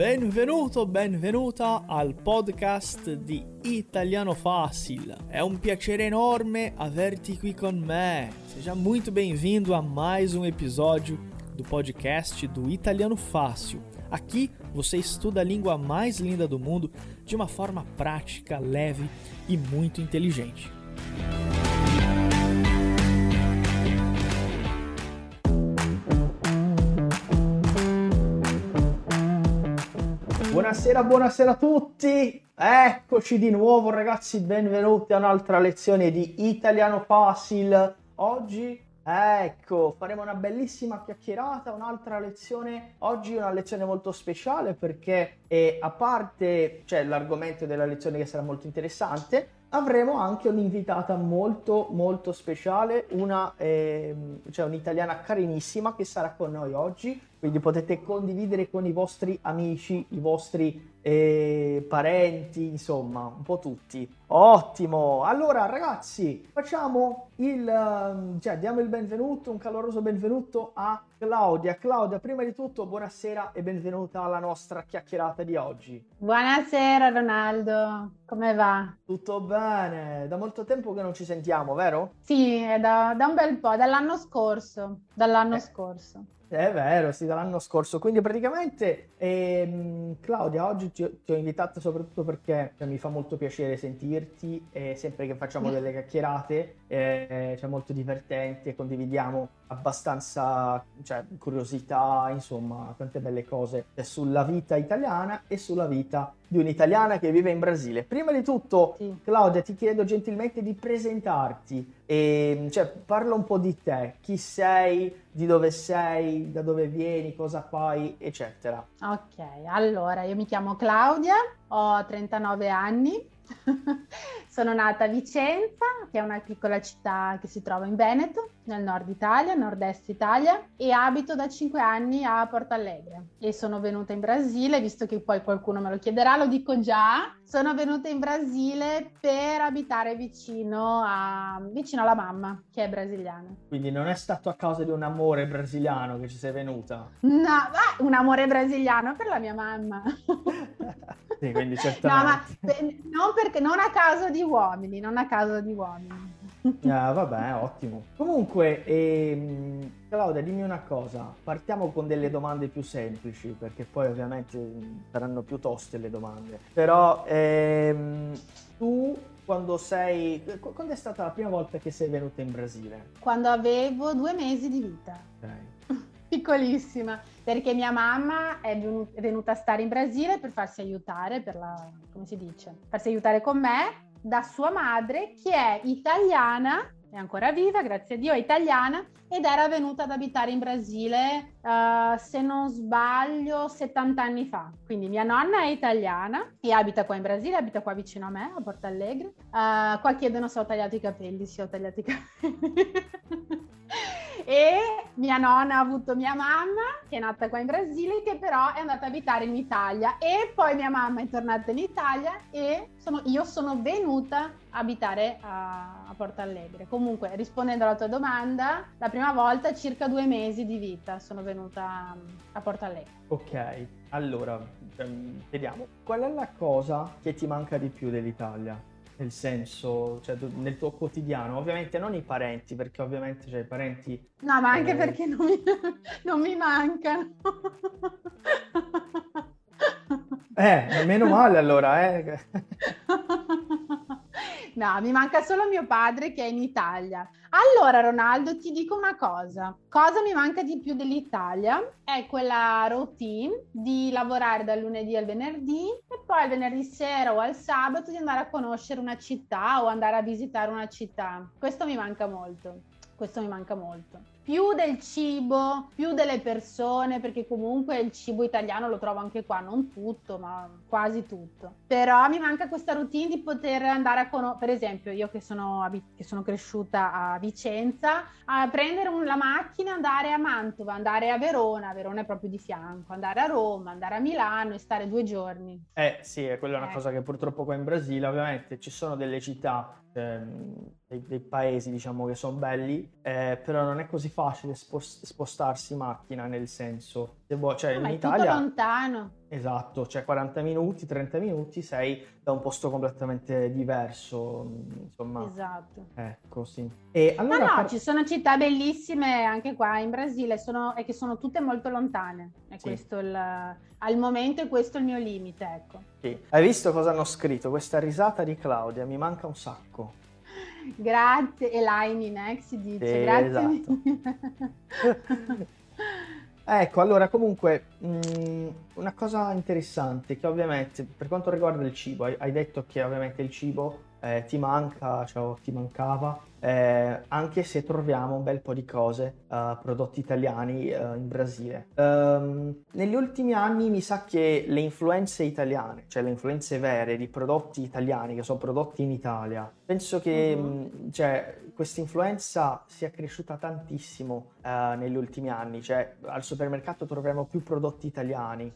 Benvenuto, benvenuta al podcast di Italiano Fácil. É um piacere enorme averti qui con me. Seja muito bem-vindo a mais um episódio do podcast do Italiano Fácil. Aqui você estuda a língua mais linda do mundo de uma forma prática, leve e muito inteligente. Buonasera, buonasera a tutti! Eccoci di nuovo ragazzi, benvenuti a un'altra lezione di Italiano Facile. Oggi, ecco, faremo una bellissima chiacchierata, un'altra lezione. Oggi una lezione molto speciale perché eh, a parte cioè, l'argomento della lezione che sarà molto interessante, avremo anche un'invitata molto molto speciale, una, eh, cioè un'italiana carinissima che sarà con noi oggi, quindi potete condividere con i vostri amici, i vostri eh, parenti, insomma, un po' tutti. Ottimo! Allora ragazzi, facciamo il, ehm, cioè diamo il benvenuto, un caloroso benvenuto a Claudia. Claudia, prima di tutto buonasera e benvenuta alla nostra chiacchierata di oggi. Buonasera Ronaldo, come va? Tutto bene, da molto tempo che non ci sentiamo, vero? Sì, è da, da un bel po', dall'anno scorso, dall'anno eh. scorso. È vero, sì, dall'anno scorso. Quindi praticamente, ehm, Claudia, oggi ti, ti, ho invitato soprattutto perché cioè, mi fa molto piacere sentirti e sempre che facciamo delle chiacchierate eh, cioè, molto divertente, condividiamo abbastanza cioè, curiosità, insomma, tante belle cose sulla vita italiana e sulla vita di un'italiana che vive in Brasile. Prima di tutto, sì. Claudia, ti chiedo gentilmente di presentarti e cioè, parla un po' di te, chi sei, di dove sei, da dove vieni, cosa fai, eccetera. Ok, allora io mi chiamo Claudia, ho 39 anni, Sono nata a Vicenza, che è una piccola città che si trova in Veneto, nel nord Italia, nord-est Italia, e abito da 5 anni a Porto Alegre. E sono venuta in Brasile, visto che poi qualcuno me lo chiederà, lo dico già, sono venuta in Brasile per abitare vicino, a, vicino alla mamma, che è brasiliana. Quindi non è stato a causa di un amore brasiliano che ci sei venuta? No, un amore brasiliano per la mia mamma. sì, quindi certamente. No, ma non, perché, non a causa di uomini, non a causa di uomini. Ah, vabbè, ottimo. Comunque, ehm, Claudia, dimmi una cosa. Partiamo con delle domande più semplici, perché poi ovviamente saranno più toste le domande. Però, ehm, tu quando sei... Quando è stata la prima volta che sei venuta in Brasile? Quando avevo due mesi di vita. Ok. Piccolissima, perché mia mamma è venuta a stare in Brasile per farsi aiutare, per la... come si dice? Farsi aiutare con me da sua madre che è italiana, è ancora viva, grazie a Dio, è italiana ed era venuta ad abitare in Brasile, uh, se non sbaglio, 70 anni fa. Quindi mia nonna è italiana e abita qua in Brasile, abita qua vicino a me, a Porto Alegre. Uh, qua chiedono se ho tagliato i capelli, sì ho tagliato i capelli. e mia nonna ha avuto mia mamma, che è nata qua in Brasile, che però è andata a abitare in Italia e poi mia mamma è tornata in Italia e sono, io sono venuta a abitare a, a Porto Alegre. Comunque, rispondendo alla tua domanda, la prima volta circa due mesi di vita sono venuta a Porto Alegre. Ok, allora, ehm, vediamo, qual è la cosa che ti manca di più dell'Italia? Nel senso, cioè nel tuo quotidiano, ovviamente non i parenti, perché ovviamente cioè, i parenti... No, ma anche eh... perché non mi, non mi mancano. eh, meno male allora, eh. No, mi manca solo mio padre che è in Italia. Allora, Ronaldo, ti dico una cosa. Cosa mi manca di più dell'Italia? È quella routine di lavorare dal lunedì al venerdì e poi al venerdì sera o al sabato di andare a conoscere una città o andare a visitare una città. Questo mi manca molto. Questo mi manca molto. Più del cibo, più delle persone, perché comunque il cibo italiano lo trovo anche qua, non tutto, ma quasi tutto. Però mi manca questa routine di poter andare a conoscere, per esempio io che sono, che sono, cresciuta a Vicenza, a prendere un, la macchina, andare a Mantova, andare a Verona, Verona è proprio di fianco, andare a Roma, andare a Milano e stare due giorni. Eh sì, quella è una eh. cosa che purtroppo qua in Brasile ovviamente ci sono delle città ehm, dei, dei, paesi diciamo che sono belli, eh, però non è così facile spost- spostarsi in macchina nel senso, se vuoi, cioè no, in Italia... lontano. Esatto, cioè 40 minuti, 30 minuti sei da un posto completamente diverso, insomma. Esatto. Ecco, sì. E allora, Ma no, par- ci sono città bellissime anche qua in Brasile sono, e che sono tutte molto lontane. E sì. questo il, al momento è questo il mio limite, ecco. Sì. Hai visto cosa hanno scritto? Questa risata di Claudia mi manca un sacco. Grazie, Elaine Nex dice, sì, grazie. Esatto. ecco, allora comunque mh, mm, una cosa interessante che ovviamente per quanto riguarda il cibo, hai, hai detto che ovviamente il cibo eh, ti manca, cioè, ti mancava, eh, anche se troviamo un bel po' di cose, uh, prodotti italiani uh, in Brasile. Um, negli ultimi anni mi sa che le influenze italiane, cioè le influenze vere di prodotti italiani che sono prodotti in Italia, penso che mm-hmm. mh, cioè, questa influenza sia cresciuta tantissimo uh, negli ultimi anni, cioè al supermercato troviamo più prodotti italiani,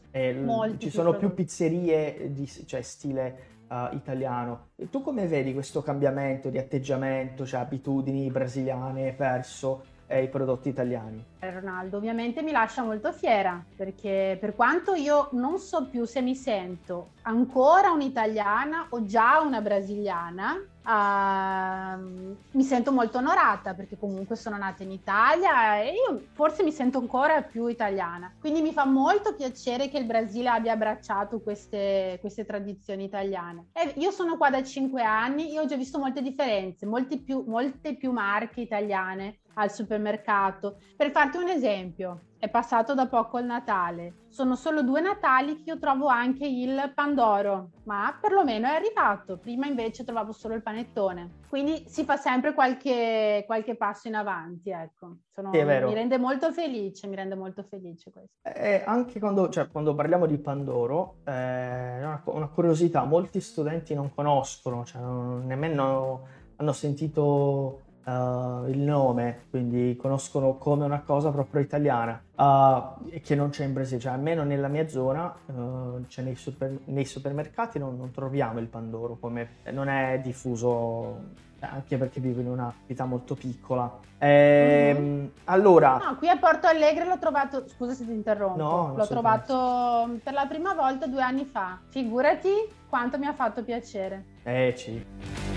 ci sono più, più pizzerie di cioè, stile uh, italiano. Tu come vedi questo cambiamento di atteggiamento, cioè abitudini brasiliane verso eh, i prodotti italiani? Ronaldo ovviamente mi lascia molto fiera perché per quanto io non so più se mi sento ancora un'italiana o già una brasiliana, uh, mi sento molto onorata perché comunque sono nata in Italia e io forse mi sento ancora più italiana. Quindi mi fa molto piacere che il Brasile abbia abbracciato queste, queste tradizioni italiane. E io sono qua da cinque anni, io ho già visto molte differenze, più, molte più marche italiane al supermercato. Per farti un esempio, è passato da poco il Natale. Sono solo due Natali che io trovo anche il Pandoro, ma perlomeno è arrivato. Prima invece trovavo solo il panettone. Quindi si fa sempre qualche, qualche passo in avanti, ecco. Sono, sì, mi rende molto felice, mi rende molto felice questo. Eh, anche quando, cioè, quando, parliamo di Pandoro, eh, è una, una, curiosità, molti studenti non conoscono, cioè, non, nemmeno hanno sentito uh, il nome, quindi conoscono come una cosa proprio italiana uh, e che non c'è in Brasile, cioè almeno nella mia zona, uh, cioè nei, super, nei, supermercati non, non, troviamo il Pandoro, come non è diffuso anche perché vivo in una città molto piccola. Ehm, mm-hmm. Allora... No, qui a Porto Alegre l'ho trovato, scusa se ti interrompo, no, l'ho trovato per la prima volta due anni fa. Figurati quanto mi ha fatto piacere. Eh, sì.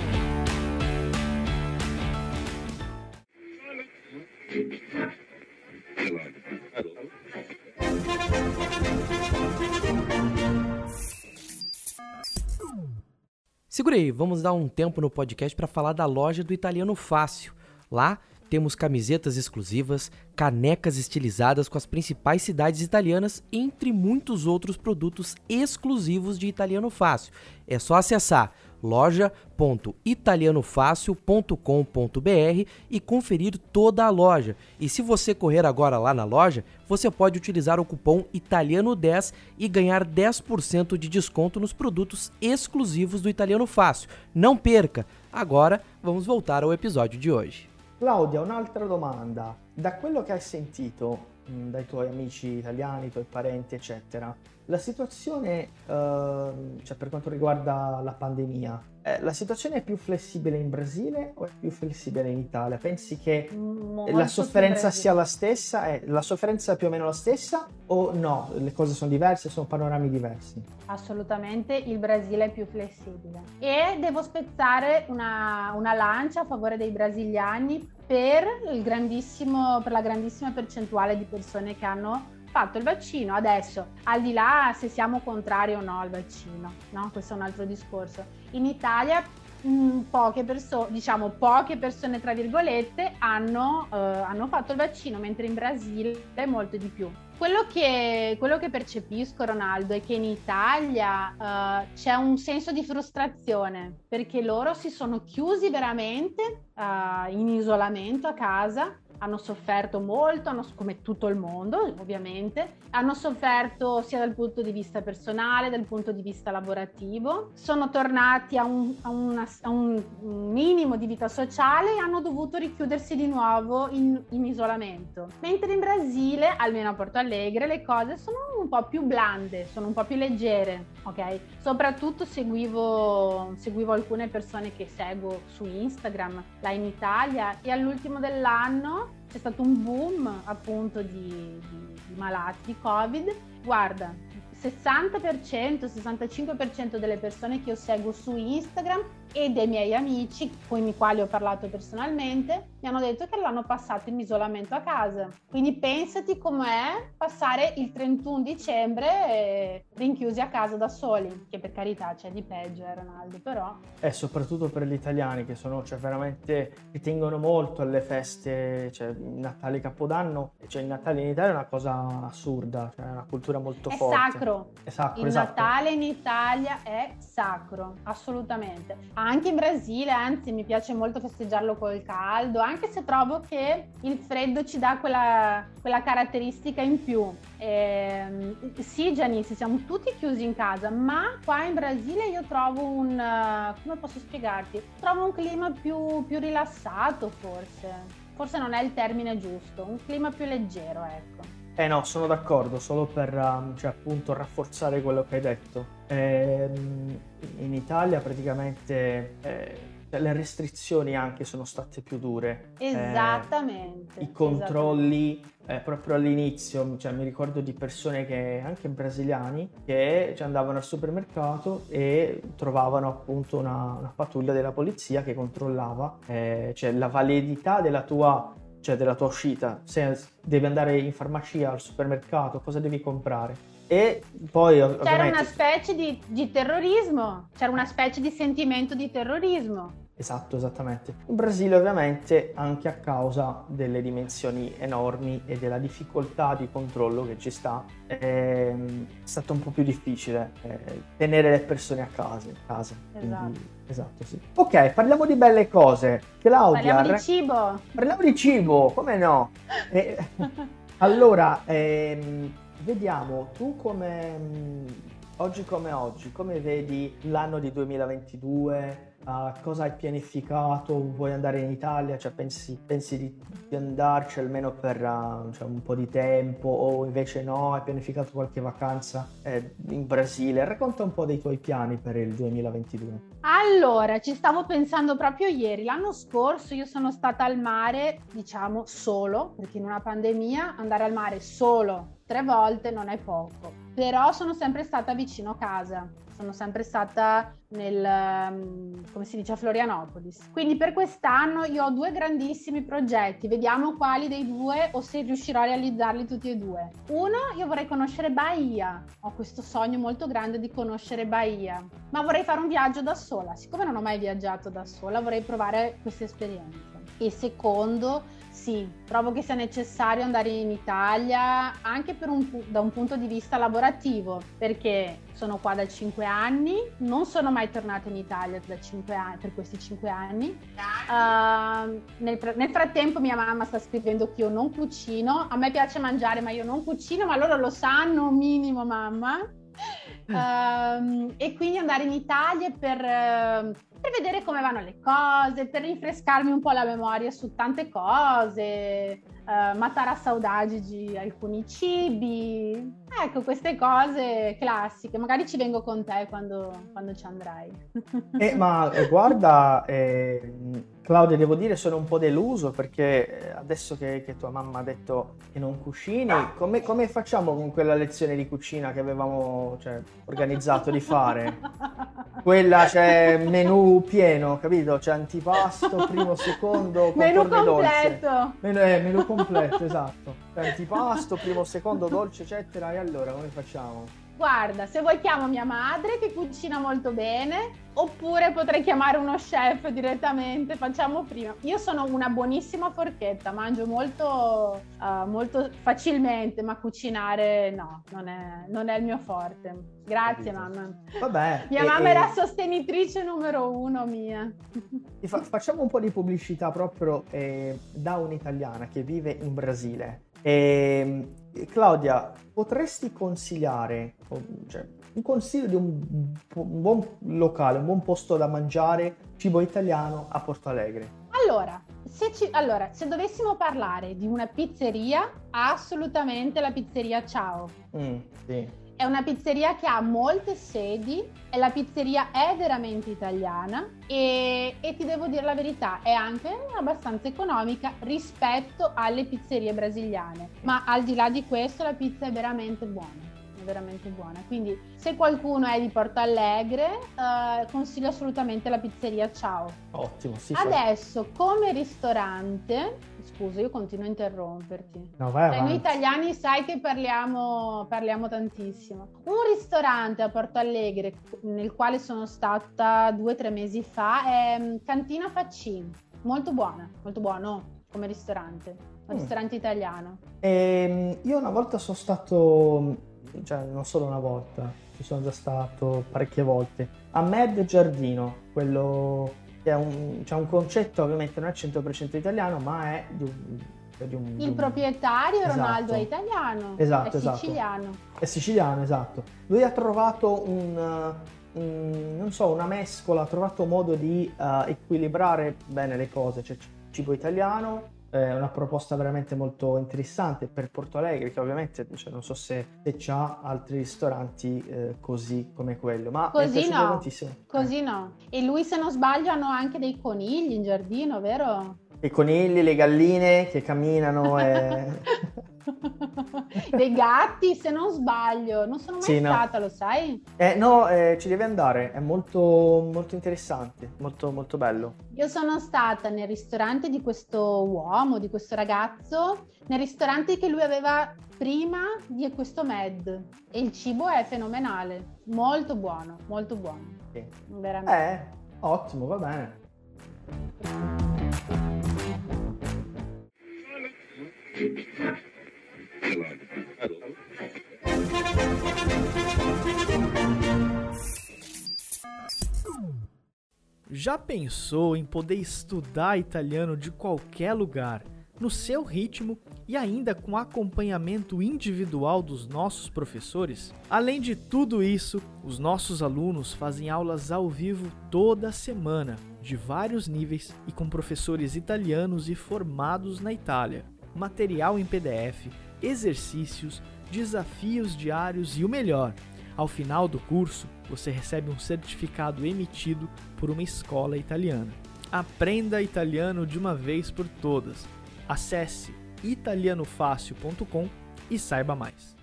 Segura aí, vamos dar um tempo no podcast para falar da loja do Italiano Fácil. Lá temos camisetas exclusivas, canecas estilizadas com as principais cidades italianas, entre muitos outros produtos exclusivos de Italiano Fácil. É só acessar loja.italianofácil.com.br e conferir toda a loja. E se você correr agora lá na loja, você pode utilizar o cupom Italiano10 e ganhar 10% de desconto nos produtos exclusivos do Italiano Fácil. Não perca! Agora vamos voltar ao episódio de hoje. Claudia, un'altra domanda. Da quello che hai sentito mm, dai tuoi amici italiani, tuoi parenti, eccetera, la situazione, uh, cioè per quanto riguarda la pandemia, eh, la situazione è più flessibile in Brasile o è più flessibile in Italia? Pensi che Molto la sofferenza sia la stessa? È la sofferenza è più o meno la stessa o no? Le cose sono diverse, sono panorami diversi? Assolutamente il Brasile è più flessibile. E devo spezzare una, una lancia a favore dei brasiliani per, per la grandissima percentuale di persone che hanno fatto il vaccino. Adesso, al di là se siamo contrari o no al vaccino, no? questo è un altro discorso. In Italia mm, poche persone, diciamo poche persone tra virgolette, hanno, eh, hanno fatto il vaccino, mentre in Brasile molto di più. Quello che, quello che, percepisco, Ronaldo, è che in Italia uh, c'è un senso di frustrazione perché loro si sono chiusi veramente uh, in isolamento a casa hanno sofferto molto, hanno, come tutto il mondo ovviamente, hanno sofferto sia dal punto di vista personale, dal punto di vista lavorativo, sono tornati a un, a una, a un minimo di vita sociale e hanno dovuto richiudersi di nuovo in, in isolamento. Mentre in Brasile, almeno a Porto Alegre, le cose sono un po' più blande, sono un po' più leggere, ok? Soprattutto seguivo, seguivo alcune persone che seguo su Instagram là in Italia e all'ultimo dell'anno c'è stato un boom appunto di, di, di malati di Covid. Guarda, 60%, 65% delle persone che io seguo su Instagram e dei miei amici con i quali ho parlato personalmente mi hanno detto che l'hanno passato in isolamento a casa. Quindi pensati com'è passare il 31 dicembre rinchiusi a casa da soli, che per carità c'è di peggio, eh, Ronaldo, però... E soprattutto per gli italiani che sono, cioè veramente, che tengono molto alle feste, cioè Natale, Capodanno, cioè il Natale in Italia è una cosa assurda, cioè è una cultura molto è forte. Sacro. È sacro. Il esatto. Natale in Italia è sacro, assolutamente anche in Brasile, anzi mi piace molto festeggiarlo col caldo, anche se trovo che il freddo ci dà quella, quella caratteristica in più. Eh, sì, Giannissi, siamo tutti chiusi in casa, ma qua in Brasile io trovo un, come posso spiegarti, trovo un clima più, più rilassato forse. Forse non è il termine giusto, un clima più leggero, ecco. Eh no, sono d'accordo, solo per um, cioè, appunto rafforzare quello che hai detto. Eh, in Italia praticamente eh, le restrizioni anche sono state più dure. Esattamente. Eh, I controlli esattamente. proprio all'inizio, cioè, mi ricordo di persone che, anche brasiliani, che cioè, andavano al supermercato e trovavano appunto una, una pattuglia della polizia che controllava eh, cioè, la validità della tua cioè della tua uscita, se devi andare in farmacia, al supermercato, cosa devi comprare. E poi ovviamente... C'era una specie di, di terrorismo, c'era una specie di sentimento di terrorismo. Esatto, esattamente. In Brasile ovviamente anche a causa delle dimensioni enormi e della difficoltà di controllo che ci sta, è stato un po' più difficile eh, tenere le persone a casa. casa. Esatto. Quindi, esatto, sì. Ok, parliamo di belle cose. Claudia... Parliamo di cibo. Parliamo di cibo, come no? Eh, allora, ehm, vediamo, tu come... Oggi come oggi, come vedi l'anno di 2022? Uh, cosa hai pianificato? Vuoi andare in Italia? Cioè, pensi, pensi di, di, andarci almeno per uh, cioè, un po' di tempo o invece no? Hai pianificato qualche vacanza eh, in Brasile? Racconta un po' dei tuoi piani per il 2022. Allora, ci stavo pensando proprio ieri. L'anno scorso io sono stata al mare, diciamo, solo, perché in una pandemia andare al mare solo tre volte non è poco. Però sono sempre stata vicino casa sono sempre stata nel, mm, come si dice, a Florianopolis. Quindi per quest'anno io ho due grandissimi progetti, vediamo quali dei due o se riuscirò a realizzarli tutti e due. Uno, io vorrei conoscere Bahia, ho questo sogno molto grande di conoscere Bahia, ma vorrei fare un viaggio da sola, siccome non ho mai viaggiato da sola vorrei provare questa esperienza. E secondo, sì, trovo che sia necessario andare in Italia anche un, da un punto di vista lavorativo, perché sono qua da 5 anni, non sono mai tornata in Italia anni, per questi 5 anni. Uh, nel, nel, frattempo mia mamma sta scrivendo che io non cucino, a me piace mangiare ma io non cucino, ma loro lo sanno minimo mamma. Uh, e quindi andare in Italia per, uh, per, vedere come vanno le cose, per rinfrescarmi un po' la memoria su tante cose, uh, matare a saudade di alcuni cibi. Ecco, queste cose classiche. Magari ci vengo con te quando, quando ci andrai. Eh, ma eh, guarda, eh, Claudia, devo dire sono un po' deluso perché eh, adesso che, che tua mamma ha detto che non cucini, come, come, facciamo con quella lezione di cucina che avevamo cioè, organizzato di fare? Quella c'è menù pieno, capito? C'è antipasto, primo, secondo, menù completo. Menù, eh, menù completo, esatto. C'è antipasto, primo, secondo, dolce, eccetera. E allora come facciamo? Guarda, se vuoi chiamo mia madre che cucina molto bene, oppure potrei chiamare uno chef direttamente, facciamo prima. Io sono una buonissima forchetta, mangio molto, uh, molto facilmente, ma cucinare no, non è, non è il mio forte. Grazie mamma. Vabbè. Mia e, mamma e... è la sostenitrice numero uno mia. Fa- facciamo un po' di pubblicità proprio eh, da un'italiana che vive in Brasile. E, Claudia, potresti consigliare, cioè, un consiglio di un, un, buon locale, un buon posto da mangiare, cibo italiano a Porto Alegre? Allora se, ci, allora, se dovessimo parlare di una pizzeria, assolutamente la pizzeria Ciao. Mm, sì. È una pizzeria che ha molte sedi la pizzeria è veramente italiana e, e, ti devo dire la verità, è anche abbastanza economica rispetto alle pizzerie brasiliane. Ma al di là di questo la pizza è veramente buona veramente buona. Quindi se qualcuno è di Porto Alegre, eh, consiglio assolutamente la pizzeria Ciao. Ottimo, sì. Adesso come ristorante, scusa, io continuo a interromperti. No, vai cioè, noi italiani sai che parliamo, parliamo tantissimo. Un ristorante a Porto Alegre nel quale sono stata due o tre mesi fa è mm, Cantina Faccin. Molto buona, molto buono come ristorante, un mm. ristorante italiano. E, ehm, io una volta sono stato cioè non solo una volta, ci sono già stato parecchie volte. A Med Giardino, quello che è un, cioè un concetto ovviamente non è 100% italiano, ma è di un... Di un, il di un... proprietario esatto. Ronaldo è italiano, esatto, è esatto. siciliano. È siciliano, esatto. Lui ha trovato un, un, non so, una mescola, ha trovato modo di uh, equilibrare bene le cose, cioè cibo italiano, è una proposta veramente molto interessante per Porto Alegre che ovviamente cioè, non so se, se c'ha altri ristoranti eh, così come quello ma così no tantissimo. così eh. no e lui se non sbaglio hanno anche dei conigli in giardino vero? i conigli, le galline che camminano e... dei gatti se non sbaglio. Non sono mai sì, stata no. lo sai? Eh, no eh, ci devi andare. È molto molto interessante molto molto bello. Io sono stata nel ristorante di questo uomo di questo ragazzo nel ristorante che lui aveva prima di questo med. E il cibo è fenomenale. Molto buono molto buono. Sì. veramente. Eh, ottimo va bene Já pensou em poder estudar italiano de qualquer lugar, no seu ritmo e ainda com acompanhamento individual dos nossos professores? Além de tudo isso, os nossos alunos fazem aulas ao vivo toda semana, de vários níveis e com professores italianos e formados na Itália material em PDF, exercícios, desafios diários e o melhor, ao final do curso você recebe um certificado emitido por uma escola italiana. Aprenda italiano de uma vez por todas. Acesse italianofácil.com e saiba mais.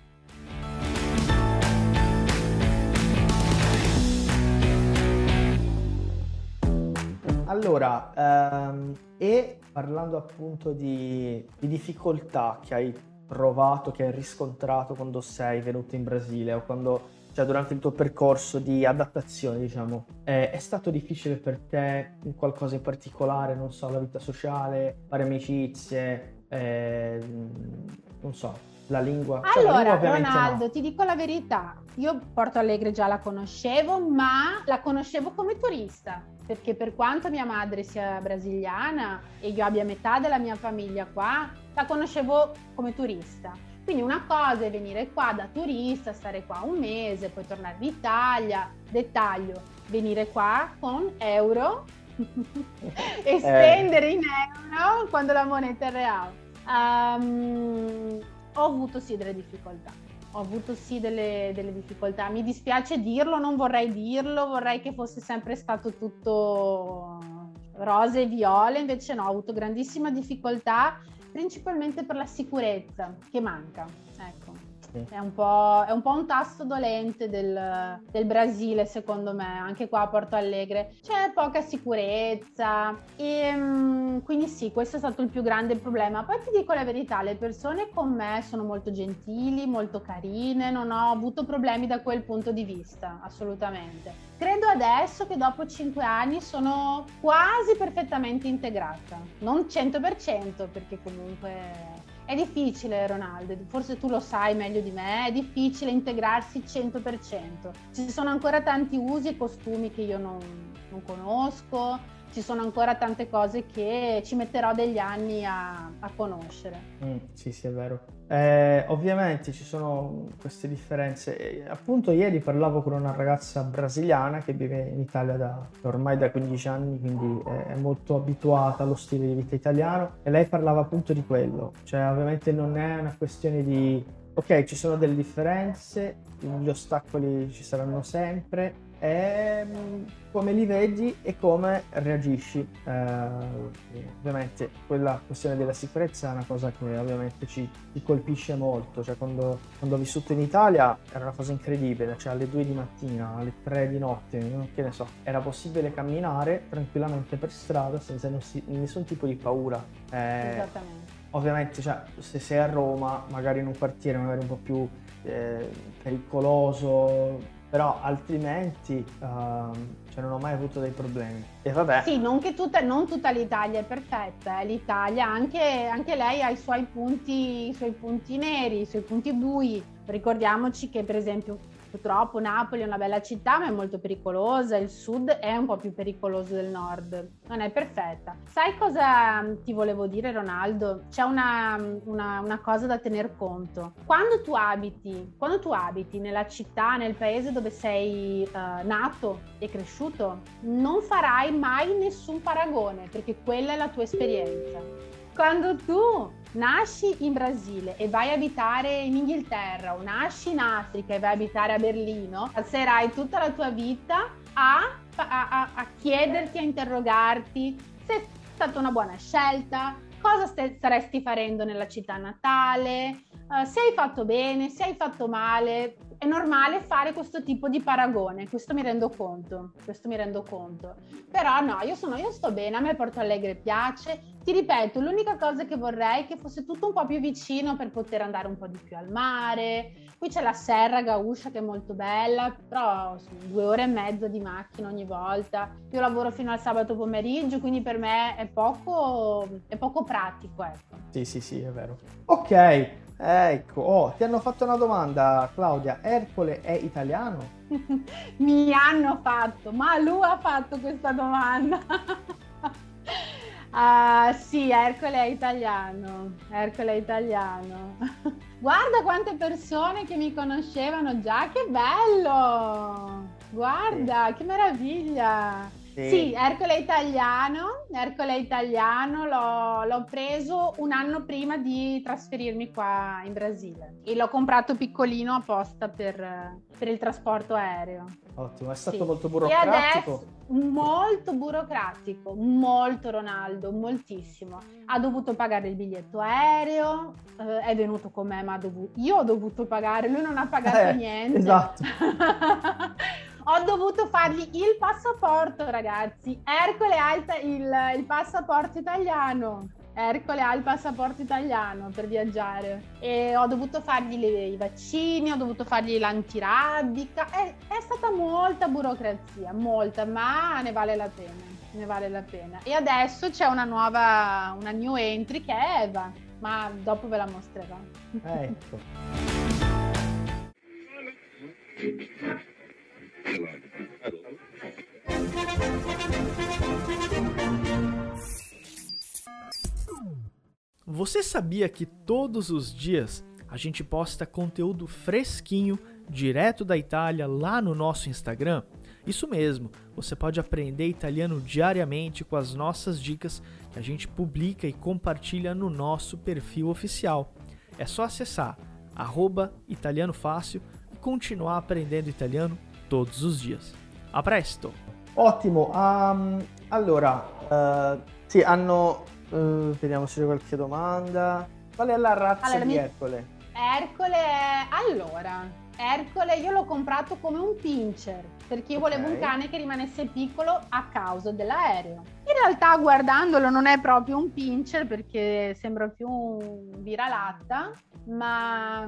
Allora, um, e parlando appunto di, di, difficoltà che hai provato, che hai riscontrato quando sei venuto in Brasile o quando, cioè durante il tuo percorso di adattazione, diciamo, eh, è stato difficile per te qualcosa in particolare, non so, la vita sociale, fare amicizie, eh, non so, la lingua. Cioè, allora, la lingua Ronaldo, no. ti dico la verità, io Porto Alegre già la conoscevo, ma la conoscevo come turista, perché per quanto mia madre sia brasiliana e io abbia metà della mia famiglia qua, la conoscevo come turista. Quindi una cosa è venire qua da turista, stare qua un mese, poi tornare in Italia. Dettaglio, venire qua con euro e eh. spendere in euro quando la moneta è reale. Um, ho avuto sì delle difficoltà. Ho avuto sì delle, delle, difficoltà. Mi dispiace dirlo, non vorrei dirlo, vorrei che fosse sempre stato tutto rose e viole, invece no, ho avuto grandissima difficoltà, principalmente per la sicurezza che manca. Ecco. È un, è un, po', un tasto dolente del, del, Brasile, secondo me, anche qua a Porto Alegre. C'è poca sicurezza e, ehm, quindi sì, questo è stato il più grande problema. Poi ti dico la verità, le persone con me sono molto gentili, molto carine, non ho avuto problemi da quel punto di vista, assolutamente. Credo adesso che dopo cinque anni sono quasi perfettamente integrata, non 100% perché comunque è difficile, Ronaldo, forse tu lo sai meglio di me, è difficile integrarsi 100%. Ci sono ancora tanti usi e costumi che io non, non conosco, ci sono ancora tante cose che ci metterò degli anni a, a conoscere. Mm, sì, sì, è vero. Eh, ovviamente ci sono queste differenze. Appunto, ieri parlavo con una ragazza brasiliana che vive in Italia da, ormai da 15 anni, quindi è molto abituata allo stile di vita italiano. E lei parlava appunto di quello. Cioè, ovviamente non è una questione di ok, ci sono delle differenze, gli ostacoli ci saranno sempre, è mm, come li vedi e come reagisci. Eh, ovviamente quella questione della sicurezza è una cosa che ovviamente ci, ci colpisce molto, cioè quando, quando, ho vissuto in Italia era una cosa incredibile, cioè alle 2 di mattina, alle 3 di notte, che ne so, era possibile camminare tranquillamente per strada senza nessun tipo di paura. Eh, Esattamente. Ovviamente cioè, se sei a Roma, magari in un quartiere magari un po' più eh, pericoloso, però altrimenti uh, cioè non ho mai avuto dei problemi. E vabbè. Sì, non che tutta, non tutta l'Italia è perfetta, eh. l'Italia anche, anche, lei ha i suoi, punti, i suoi punti neri, i suoi punti bui. Ricordiamoci che per esempio Purtroppo Napoli è una bella città, ma è molto pericolosa. Il sud è un po' più pericoloso del nord. Non è perfetta. Sai cosa mm, ti volevo dire, Ronaldo? C'è una, una, una cosa da tener conto. Quando tu abiti, quando tu abiti nella città, nel paese dove sei uh, nato e cresciuto, non farai mai nessun paragone, perché quella è la tua esperienza. Quando tu nasci in Brasile e vai a abitare in Inghilterra o nasci in Africa e vai a abitare a Berlino, passerai tutta la tua vita a, a, a chiederti, a interrogarti se è stata una buona scelta, cosa st- staresti facendo nella città natale, uh, se hai fatto bene, se hai fatto male, è normale fare questo tipo di paragone, questo mi rendo conto, questo mi rendo conto. Però no, io, sono, io sto bene, a me Porto Alegre piace. Ti ripeto, l'unica cosa che vorrei è che fosse tutto un po' più vicino per poter andare un po' di più al mare. Qui c'è la Serra Gauscia che è molto bella, però sono due ore e mezza di macchina ogni volta. Io lavoro fino al sabato pomeriggio, quindi per me è poco, è poco pratico. Ecco. Sì, sì, sì, è vero. Ok, Ecco, oh, ti hanno fatto una domanda, Claudia. Ercole è italiano? Mi hanno fatto, ma lui ha fatto questa domanda. uh, sì, Ercole è italiano. Ercole è italiano. Guarda quante persone che mi conoscevano già, che bello! Guarda, che meraviglia! Sì. sì, Ercole italiano, Ercole italiano l'ho, l'ho, preso un anno prima di trasferirmi qua in Brasile e l'ho comprato piccolino apposta per, per il trasporto aereo. Ottimo, è stato sì. molto burocratico. molto burocratico, molto Ronaldo, moltissimo. Ha dovuto pagare il biglietto aereo, eh, è venuto con me, ma dovuto, io ho dovuto pagare, lui non ha pagato eh, niente. Esatto. ho dovuto fargli il passaporto, ragazzi. Ercole ha il, il passaporto italiano. Ercole ha il passaporto italiano per viaggiare e ho dovuto fargli le, i vaccini, ho dovuto fargli l'antirabica. È, è stata molta burocrazia, molta, ma ne vale la pena. Ne vale la pena. E adesso c'è una nuova, una new entry che è Eva, ma dopo ve la mostrerò. Ecco. Você sabia que todos os dias a gente posta conteúdo fresquinho direto da Itália lá no nosso Instagram? Isso mesmo, você pode aprender italiano diariamente com as nossas dicas que a gente publica e compartilha no nosso perfil oficial. É só acessar italianofácil e continuar aprendendo italiano todos os dias. A presto! Ottimo, um, allora, uh, sì, hanno, uh, vediamo se c'è qualche domanda. Qual è la razza allora, di mi... Ercole? Ercole, allora, Ercole io l'ho comprato come un pincher perché io volevo okay. un cane che rimanesse piccolo a causa dell'aereo. In realtà guardandolo non è proprio un pincher perché sembra più un viralatta, ma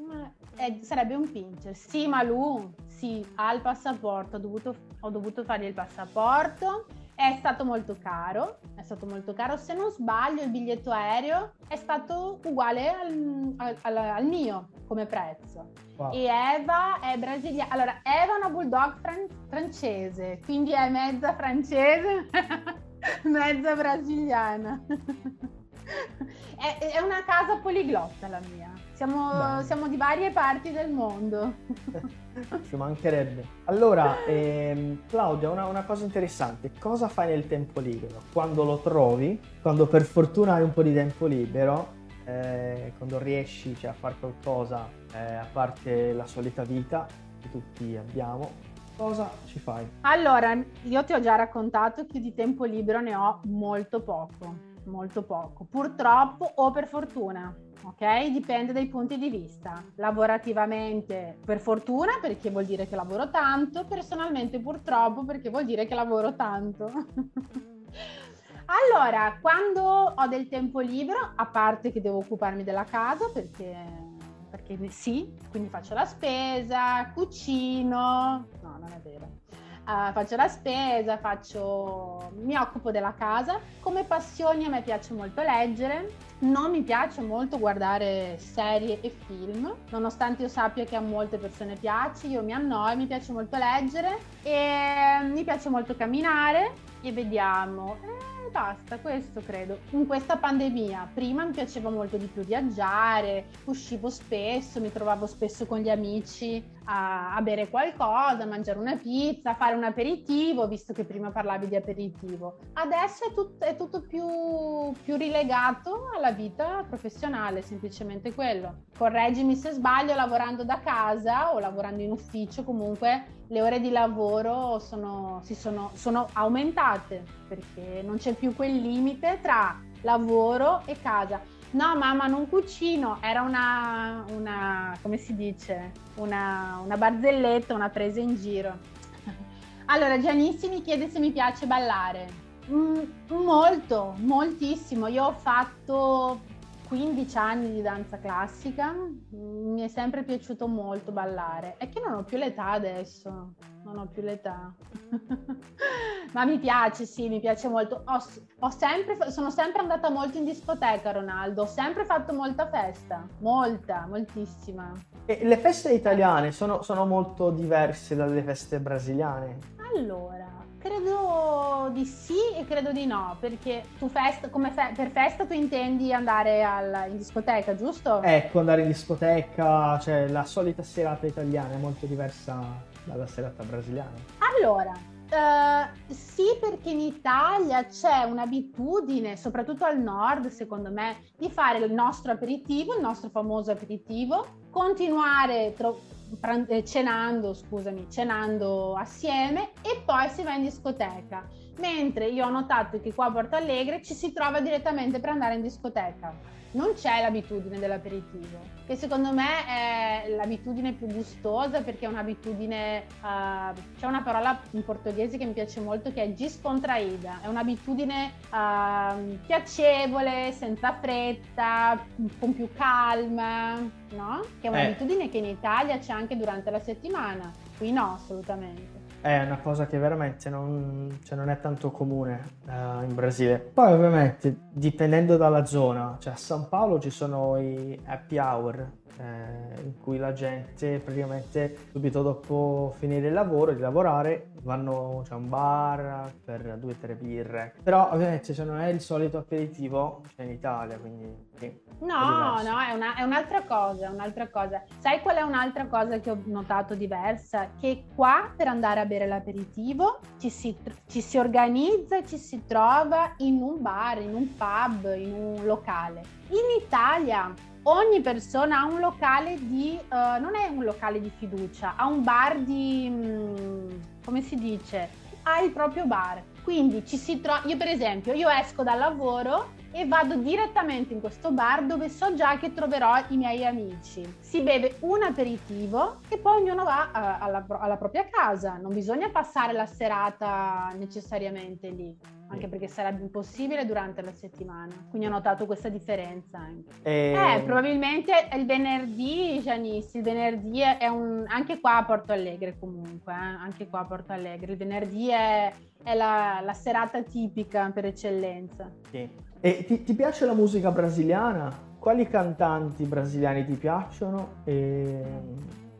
mm, è, sarebbe un pincher. Sì, Malu, sì, ha il passaporto, ho dovuto, ho dovuto fargli il passaporto è stato molto caro, è stato molto caro. Se non sbaglio, il biglietto aereo è stato uguale al, al, al mio come prezzo. Wow. E Eva è brasiliana. Allora, Eva è una bulldog fran- francese, quindi è mezza francese, mezza brasiliana. è, è una casa poliglotta la mia. Siamo, siamo, di varie parti del mondo. Ci mancherebbe. Allora, ehm, Claudia, una, una, cosa interessante. Cosa fai nel tempo libero? Quando lo trovi, quando per fortuna hai un po' di tempo libero, eh, quando riesci cioè, a fare qualcosa, eh, a parte la solita vita che tutti abbiamo, cosa ci fai? Allora, io ti ho già raccontato che di tempo libero ne ho molto poco molto poco, purtroppo o per fortuna, ok? Dipende dai punti di vista. Lavorativamente per fortuna perché vuol dire che lavoro tanto, personalmente purtroppo perché vuol dire che lavoro tanto. allora, quando ho del tempo libero, a parte che devo occuparmi della casa perché perché sì, quindi faccio la spesa, cucino, no, non è vero uh, faccio la spesa, faccio... mi occupo della casa. Come passioni a me piace molto leggere, non mi piace molto guardare serie e film, nonostante io sappia che a molte persone piace, io mi annoio, mi piace molto leggere e mi piace molto camminare e vediamo. Eh, basta, questo credo. In questa pandemia, prima mi piaceva molto di più viaggiare, uscivo spesso, mi trovavo spesso con gli amici a, a bere qualcosa, a mangiare una pizza, a fare un aperitivo, visto che prima parlavi di aperitivo. Adesso è, tut, è tutto più, più rilegato alla vita professionale, semplicemente quello. Correggimi se sbaglio, lavorando da casa o lavorando in ufficio, comunque le ore di lavoro sono, sono, sono aumentate perché non c'è più quel limite tra lavoro e casa. No, mamma, non cucino, era una, una come si dice, una, una barzelletta, una presa in giro. Allora, Giannissi mi chiede se mi piace ballare. Mm, molto, moltissimo. Io ho fatto 15 anni di danza classica, mi è sempre piaciuto molto ballare. È che non ho più l'età adesso, non ho più l'età. Ma mi piace, sì, mi piace molto. Ho, ho sempre, sono sempre andata molto in discoteca, Ronaldo, ho sempre fatto molta festa, molta, moltissima. E le feste italiane sono, sono molto diverse dalle feste brasiliane? Allora, Credo di sì e credo di no, perché tu festa, come fe- per festa tu intendi andare al, in discoteca, giusto? Ecco, andare in discoteca, cioè la solita serata italiana è molto diversa dalla serata brasiliana. Allora, Uh, sì, perché in Italia c'è un'abitudine, soprattutto al nord, secondo me, di fare il nostro aperitivo, il nostro famoso aperitivo, continuare tro- eh, cenando, scusami, cenando assieme e poi si va in discoteca. Mentre io ho notato che qua a Porto Alegre ci si trova direttamente per andare in discoteca non c'è l'abitudine dell'aperitivo, che secondo me è l'abitudine più gustosa perché è un'abitudine, uh, c'è una parola in portoghese che mi piace molto che è giscontraida, è un'abitudine uh, piacevole, senza fretta, con più calma, no? Che è un'abitudine eh. che in Italia c'è anche durante la settimana, qui no assolutamente è una cosa che veramente non, cioè non è tanto comune uh, in Brasile. Poi ovviamente dipendendo dalla zona, cioè a San Paolo ci sono i happy hour, eh, in cui la gente praticamente subito dopo finire il lavoro, di lavorare, vanno a cioè, un bar per due o tre birre. Però ovviamente cioè, non è il solito aperitivo cioè, in Italia, quindi... Sì, no, è no, è, una, è, un'altra cosa, un'altra cosa. Sai qual è un'altra cosa che ho notato diversa? Che qua per andare a bere l'aperitivo ci si, ci si organizza e ci si trova in un bar, in un pub, in un locale. In Italia ogni persona ha un locale di, uh, non è un locale di fiducia, ha un bar di, um, come si dice, ha il proprio bar. Quindi ci si trova, io per esempio, io esco dal lavoro e vado direttamente in questo bar dove so già che troverò i miei amici. Si beve un aperitivo e poi ognuno va a, alla, alla propria casa, non bisogna passare la serata necessariamente lì anche perché sarebbe impossibile durante la settimana. Quindi ho notato questa differenza anche. E... Eh, probabilmente il venerdì, Janice, il venerdì è un... anche qua a Porto Alegre comunque, eh? anche qua a Porto Alegre, il venerdì è, è la, la, serata tipica per eccellenza. Sì. E ti, ti, piace la musica brasiliana? Quali cantanti brasiliani ti piacciono? E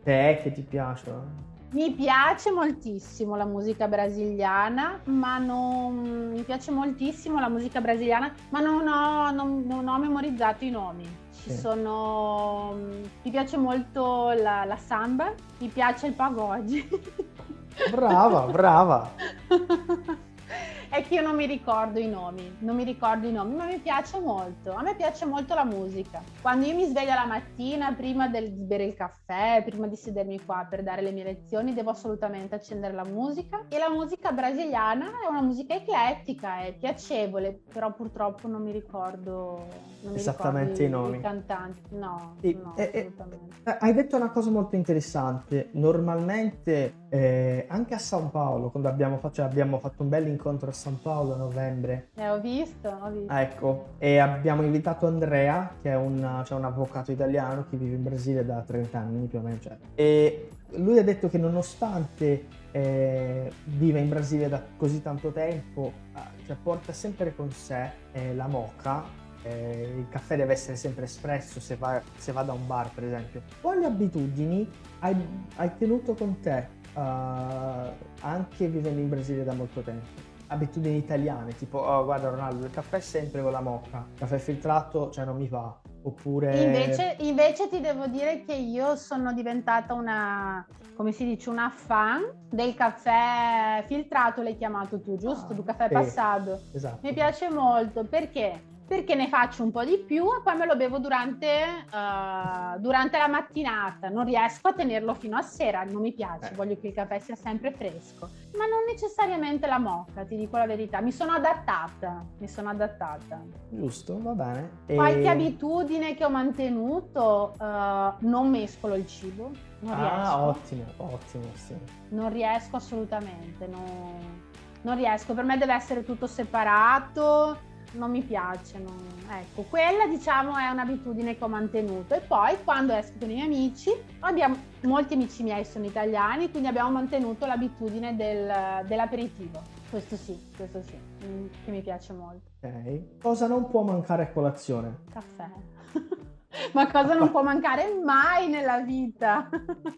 te che ti piacciono? Mi piace moltissimo la musica brasiliana, ma non mi piace moltissimo la musica brasiliana, ma non ho, non, non ho memorizzato i nomi. Ci sì. sono. Mi piace molto la, la samba, mi piace il pagode. Brava, brava. è che io non mi ricordo i nomi, non mi ricordo i nomi, ma mi piace molto. A me piace molto la musica. Quando io mi sveglio la mattina, prima del, di bere il caffè, prima di sedermi qua per dare le mie lezioni, devo assolutamente accendere la musica. E la musica brasiliana è una musica eclettica, è piacevole, però purtroppo non mi ricordo, esattamente i, nomi. I cantanti. No, e, no e, assolutamente. E, hai detto una cosa molto interessante. Normalmente eh, anche a San Paolo, quando abbiamo, fatto, cioè abbiamo fatto un bel incontro a San Paolo a novembre. Eh, ho visto, ho visto. Ecco, e abbiamo invitato Andrea, che è un, cioè un avvocato italiano che vive in Brasile da 30 anni più o meno. Cioè. E lui ha detto che nonostante eh, vive in Brasile da così tanto tempo, eh, cioè porta sempre con sé eh, la moca eh, il caffè deve essere sempre espresso se va, se va, da un bar per esempio. Quali abitudini hai, hai tenuto con te uh, anche vivendo in Brasile da molto tempo? Abitudini italiane, tipo, oh guarda Ronaldo, il caffè è sempre con la mocca, il caffè filtrato, cioè non mi va. Oppure... Invece, invece, ti devo dire che io sono diventata una, come si dice, una fan del caffè filtrato, l'hai chiamato tu, giusto? Ah, del caffè sì, passato. Esatto. Mi piace molto perché perché ne faccio un po' di più e poi me lo bevo durante, uh, durante la mattinata. Non riesco a tenerlo fino a sera, non mi piace, eh. voglio che il caffè sia sempre fresco. Ma non necessariamente la mocca, ti dico la verità. Mi sono adattata, mi sono adattata. Giusto, va bene. E... Qualche abitudine che ho mantenuto, uh, non mescolo il cibo. Non ah, riesco. ottimo, ottimo, sì. Non riesco assolutamente, non, non riesco. Per me deve essere tutto separato non mi piace. Non... Ecco, quella diciamo è un'abitudine che ho mantenuto. E poi quando esco con i miei amici, abbiamo, molti amici miei sono italiani, quindi abbiamo mantenuto l'abitudine del, dell'aperitivo. Questo sì, questo sì, mm, che mi piace molto. Ok. Cosa non può mancare a colazione? Caffè. Ma cosa non può mancare mai nella vita?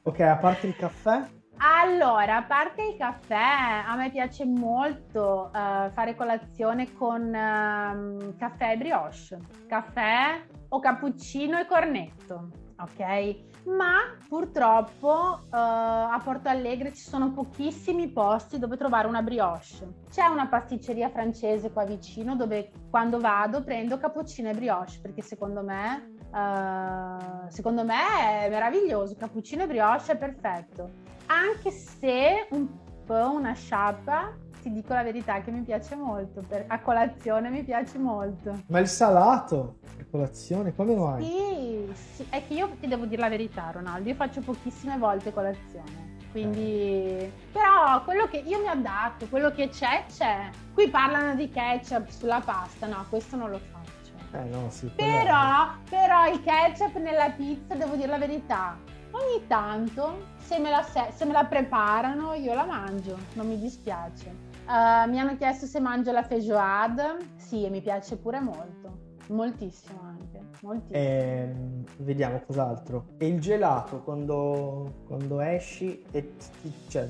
ok, a parte il caffè? Allora, a parte il caffè, a me piace molto uh, fare colazione con uh, caffè e brioche, caffè o cappuccino e cornetto, ok? Ma purtroppo uh, a Porto Alegre ci sono pochissimi posti dove trovare una brioche. C'è una pasticceria francese qua vicino dove quando vado prendo cappuccino e brioche perché secondo me, uh, secondo me è meraviglioso, cappuccino e brioche è perfetto anche se un po' una sciappa ti dico la verità che mi piace molto, per, a colazione mi piace molto. Ma il salato a colazione come mai? Sì, sì, è che io ti devo dire la verità Ronaldo, io faccio pochissime volte colazione, quindi... Eh. Però quello che io mi adatto, quello che c'è c'è. Qui parlano di ketchup sulla pasta, no, questo non lo faccio. Eh no, sì. Però, però il ketchup nella pizza, devo dire la verità, ogni tanto se me, la, se me la preparano io la mangio, non mi dispiace. Uh, mi hanno chiesto se mangio la feijoada, sì, e mi piace pure molto, moltissimo anche, moltissimo. Eh, vediamo cos'altro. E il gelato quando, quando esci e ti, cioè,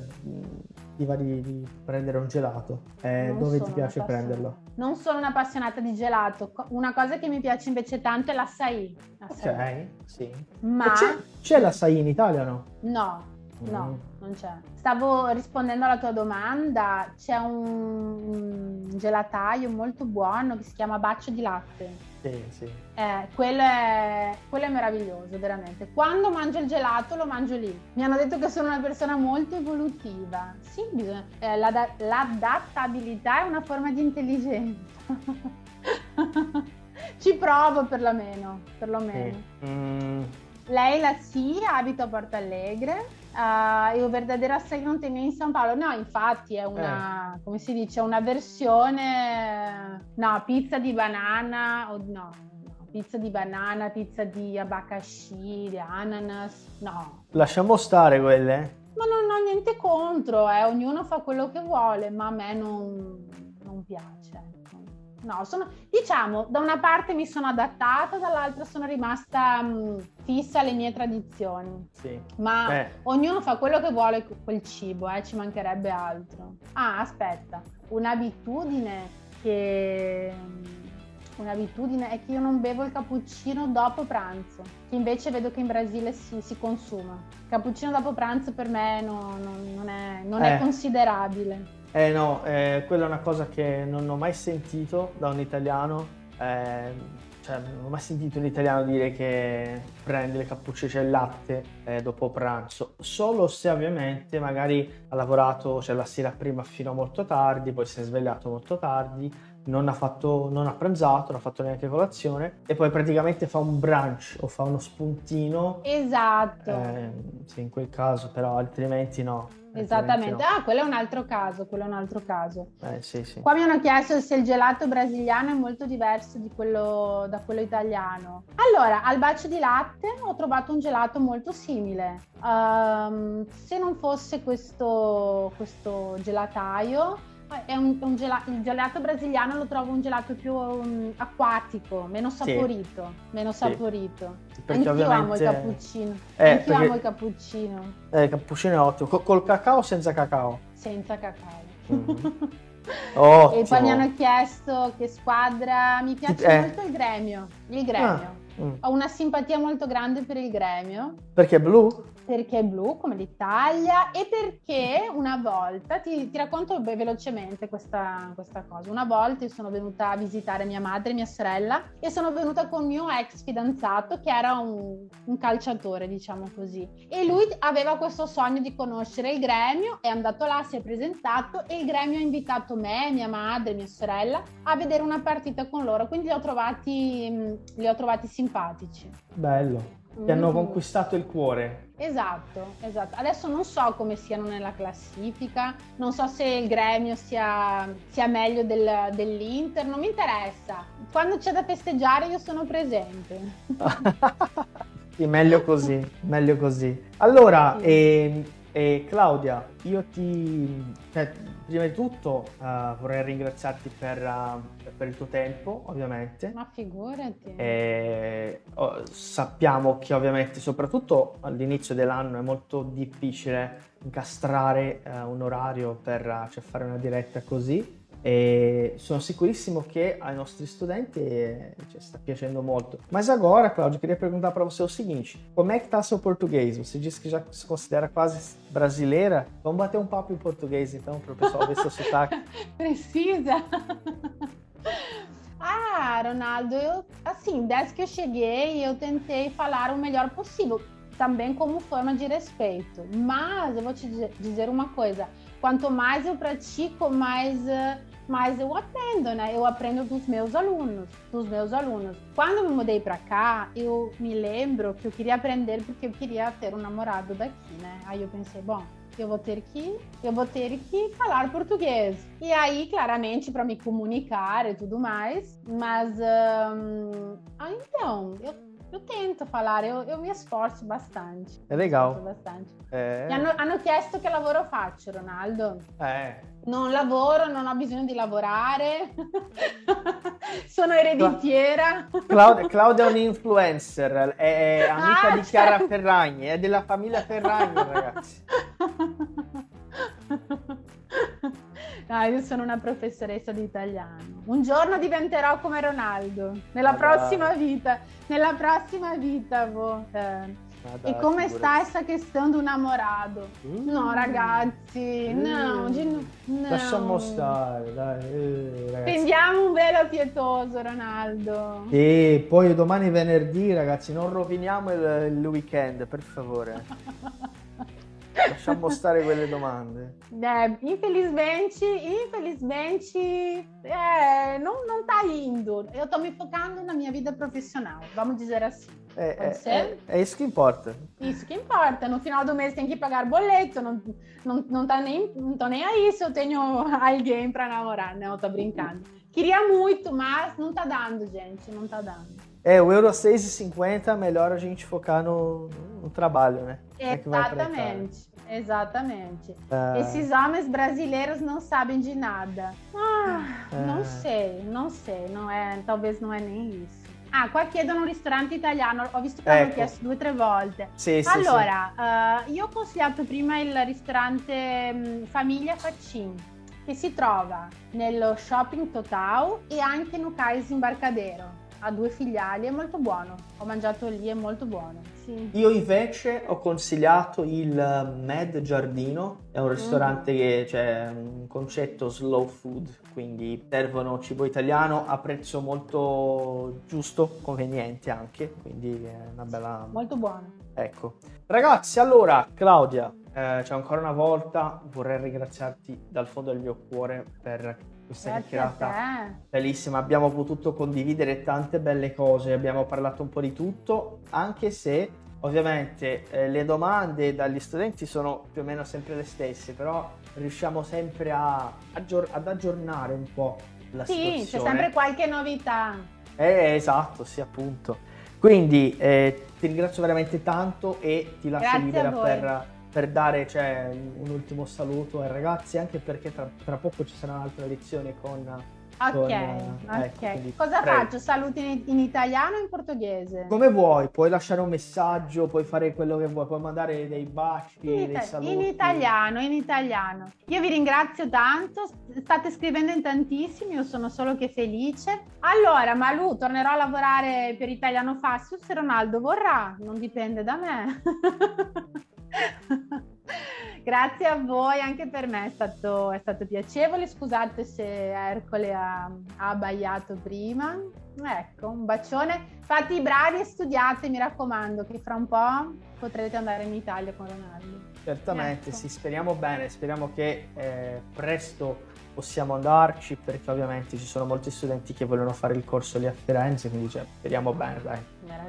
ti va di, di, prendere un gelato, eh, dove ti piace prenderlo? Non sono un'appassionata di gelato, una cosa che mi piace invece tanto è l'açaí. Ok, sì. Ma... C'è, c'è l'açaí in Italia no? No, no, mm. non c'è. Stavo rispondendo alla tua domanda, c'è un, un gelataio molto buono che si chiama Baccio di Latte. Sì, sì. Eh, quello, è, quello è meraviglioso, veramente. Quando mangio il gelato lo mangio lì. Mi hanno detto che sono una persona molto evolutiva. Sì, bisogna, eh, l'ad- l'adattabilità è una forma di intelligenza. Ci provo perlomeno, perlomeno. Sì. Mm. Leila sì, abito a Porto Alegre. Uh, e o verdadeiro açaí non tenho in São Paulo. No, infatti è una, eh. come si dice, una versione, no, pizza di banana, o no, pizza di banana, pizza di abacaxi, di ananas, no. Lasciamo stare quelle. Ma non ho niente contro, eh. ognuno fa quello che vuole, ma a me non, non piace. No, sono, diciamo, da una parte mi sono adattata, dall'altra sono rimasta mh, mm, fissa alle mie tradizioni. Sì. Ma eh. ognuno fa quello che vuole quel cibo, eh, ci mancherebbe altro. Ah, aspetta, un'abitudine che... Un'abitudine è che io non bevo il cappuccino dopo pranzo, che invece vedo che in Brasile si, si consuma. Il cappuccino dopo pranzo per me no, no, non, è, non eh. è considerabile. Eh no, eh, quella è una cosa che non ho mai sentito da un italiano. Eh, cioè, non ho mai sentito un italiano dire che prende le cappuccine, cioè il latte eh, dopo pranzo. Solo se ovviamente magari ha lavorato cioè, la sera prima fino a molto tardi, poi si è svegliato molto tardi, non ha, fatto, non ha pranzato, non ha fatto neanche colazione e poi praticamente fa un brunch o fa uno spuntino. Esatto. Eh, sì, in quel caso, però altrimenti no. Esattamente, no. ah, quello è un altro caso, quello è un altro caso. Eh, sì, sì. Qua mi hanno chiesto se il gelato brasiliano è molto diverso quello, da quello italiano. Allora, al bacio di latte ho trovato un gelato molto simile. Um, se non fosse questo, questo gelataio, è un, un gelato, il gelato brasiliano lo trovo un gelato più um, acquatico, meno saporito, sì. meno saporito. Sì. Anch'io ovviamente... amo il cappuccino. Eh, Anch'io perché... amo il cappuccino. Eh, il cappuccino è ottimo. Col, col cacao o senza cacao? Senza cacao. Mm. e poi mi hanno chiesto che squadra mi piace eh. molto il gremio. Il gremio. Ah. Mm. Ho una simpatia molto grande per il gremio. Perché blu? Perché è blu come l'Italia e perché una volta, ti, ti racconto velocemente questa, questa, cosa, una volta sono venuta a visitare mia madre e mia sorella e sono venuta con mio ex fidanzato che era un, un calciatore diciamo così e lui aveva questo sogno di conoscere il gremio, è andato là, si è presentato e il gremio ha invitato me, mia madre, mia sorella a vedere una partita con loro, quindi li ho trovati, li ho trovati simpatici. Bello. Ti hanno mm. conquistato il cuore. Esatto, esatto. Adesso non so come siano nella classifica, non so se il gremio sia, sia meglio del, dell'Inter, non mi interessa. Quando c'è da festeggiare io sono presente. sì, meglio così, meglio così. Allora, sì. eh, e Claudia, io ti, cioè, prima di tutto uh, vorrei ringraziarti per, uh, per, il tuo tempo, ovviamente. Ma figurati. E, oh, sappiamo che ovviamente, soprattutto all'inizio dell'anno, è molto difficile incastrare uh, un orario per cioè, fare una diretta così e sono sicurissimo che ai nostri studenti eh, ci sta piacendo muito. Mas agora, Cláudio, queria perguntar para você o seguinte: como é que está seu português? Você disse que já se considera quase brasileira. Vamos bater um papo em português então para o pessoal ver seu sotaque. Precisa. Ah, Ronaldo, eu assim, desde que eu cheguei, eu tentei falar o melhor possível, também como forma de respeito. Mas eu vou te dizer uma coisa: quanto mais eu pratico, mais uh, mas eu aprendo, né? Eu aprendo dos meus alunos, dos meus alunos. Quando eu me mudei para cá, eu me lembro que eu queria aprender porque eu queria ter um namorado daqui, né? Aí eu pensei, bom, eu vou ter que eu vou ter que falar português e aí claramente para me comunicar e tudo mais mas um... ah então eu eu tento falar, eu, eu mi sforzo bastante. È legal. Bastante. Eh. Mi hanno, hanno, chiesto che lavoro faccio, Ronaldo. Eh. Non lavoro, non ho bisogno di lavorare. Sono ereditiera. Claudia, Claudia è un influencer, è amica ah, di Chiara certo. Ferragni, è della famiglia Ferragni, ragazzi. No, io sono una professoressa di italiano. Un giorno diventerò come Ronaldo. Nella Madà. prossima vita. Nella prossima vita, boh. Eh. Madà, e come sta essa questão do namorado? Mm. No, ragazzi, mm. no, no. Lasciamo stare, dai. Eh, Tendiamo un velo pietoso, Ronaldo. E poi domani venerdì, ragazzi, non roviniamo il, il weekend, per favore. Lasciamo stare quelle domande. É, infelizmente, infelizmente, é, não, não tá indo. Eu estou me focando na minha vida profissional, vamos dizer assim. É, é, é, é, isso que importa. Isso que importa. No final do mês tem que pagar boleto, não, não, não, tá nem, não tô nem aí se eu tenho alguém para namorar. Não, tô brincando. Queria muito, mas não tá dando, gente, não tá dando. É, o euro 6,50, melhor a gente focar no, no trabalho, né? Exatamente, é exatamente. Ah. Esses homens brasileiros não sabem de nada. Ah, ah. Não sei, não sei, não é, talvez não é nem isso. Ah, qua chiedono un ristorante italiano, ho visto che ecco. hanno chiesto due o tre volte. Sì, sì, allora, sì. Uh, io ho consigliato prima il ristorante um, Famiglia Faccin, che si trova nello shopping Total e anche no Cais Embarcadero. Ha due filiali, è molto buono. Ho mangiato lì, è molto buono. Sì. Io invece ho consigliato il Med Giardino, è un ristorante mm. che c'è un concetto slow food, quindi servono cibo italiano a prezzo molto giusto, conveniente anche, quindi è una bella... Molto buono. Ecco. Ragazzi, allora, Claudia, eh, cioè ancora una volta vorrei ringraziarti dal fondo del mio cuore per questa Grazie chiacchierata bellissima. Abbiamo potuto condividere tante belle cose, abbiamo parlato un po' di tutto, anche se ovviamente eh, le domande dagli studenti sono più o meno sempre le stesse, però riusciamo sempre a, aggior- ad aggiornare un po' la sì, situazione. Sì, c'è sempre qualche novità. Eh, esatto, sì, appunto. Quindi eh, ti ringrazio veramente tanto e ti lascio Grazie libera per per dare cioè, un ultimo saluto ai ragazzi, anche perché tra, tra poco ci sarà un'altra lezione con... Ok, con, ecco, ok. Cosa prego. faccio? Saluti in, in, italiano o in portoghese? Come vuoi, puoi lasciare un messaggio, puoi fare quello che vuoi, puoi mandare dei baci, in dei saluti. In italiano, in italiano. Io vi ringrazio tanto, state scrivendo in tantissimi, io sono solo che felice. Allora, Malu, tornerò a lavorare per Italiano Fastio se Ronaldo vorrà, non dipende da me. Grazie a voi, anche per me è stato, è stato piacevole. Scusate se Ercole ha, ha, abbaiato prima. Ecco, un bacione. Fate i bravi e studiate, mi raccomando, che fra un po' potrete andare in Italia con Ronaldo. Certamente, ecco. sì, speriamo bene, speriamo che eh, presto possiamo andarci perché ovviamente ci sono molti studenti che vogliono fare il corso lì a Firenze, quindi cioè, speriamo bene, dai.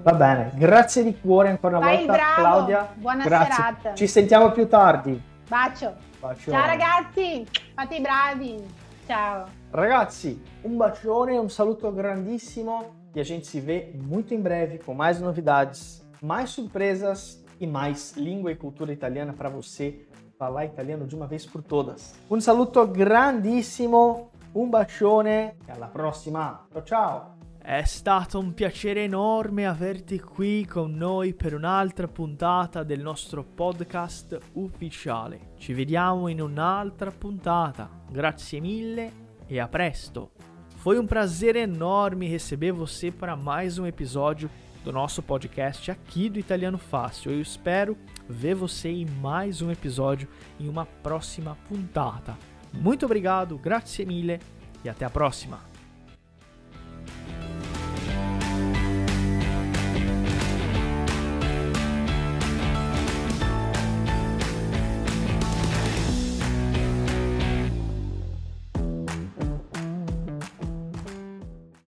Va bene, grazie di cuore ancora una Vai volta bravo. Claudia. Buona grazie. serata. Ci sentiamo più tardi. Bacio. Bacio. Ciao ragazzi, fate i bravi. Ciao. Ragazzi, un bacione, un saluto grandissimo e a gente se vê muito em breve com mais novidades, mais surpresas e mais língua e cultura italiana para você falar italiano de uma vez por todas. Un saluto grandissimo, un bacione e alla prossima. Ciao ciao! È stato un piacere enorme averti qui con noi per un'altra puntata del nostro podcast ufficiale. Ci vediamo in un'altra puntata. Grazie mille e a presto. Foi um prazer enorme receber você para mais um episódio do nosso podcast aqui do Italiano Fácil. Eu espero ver você em mais um episódio em uma próxima puntata. Muito obrigado, grazie mille e até a próxima!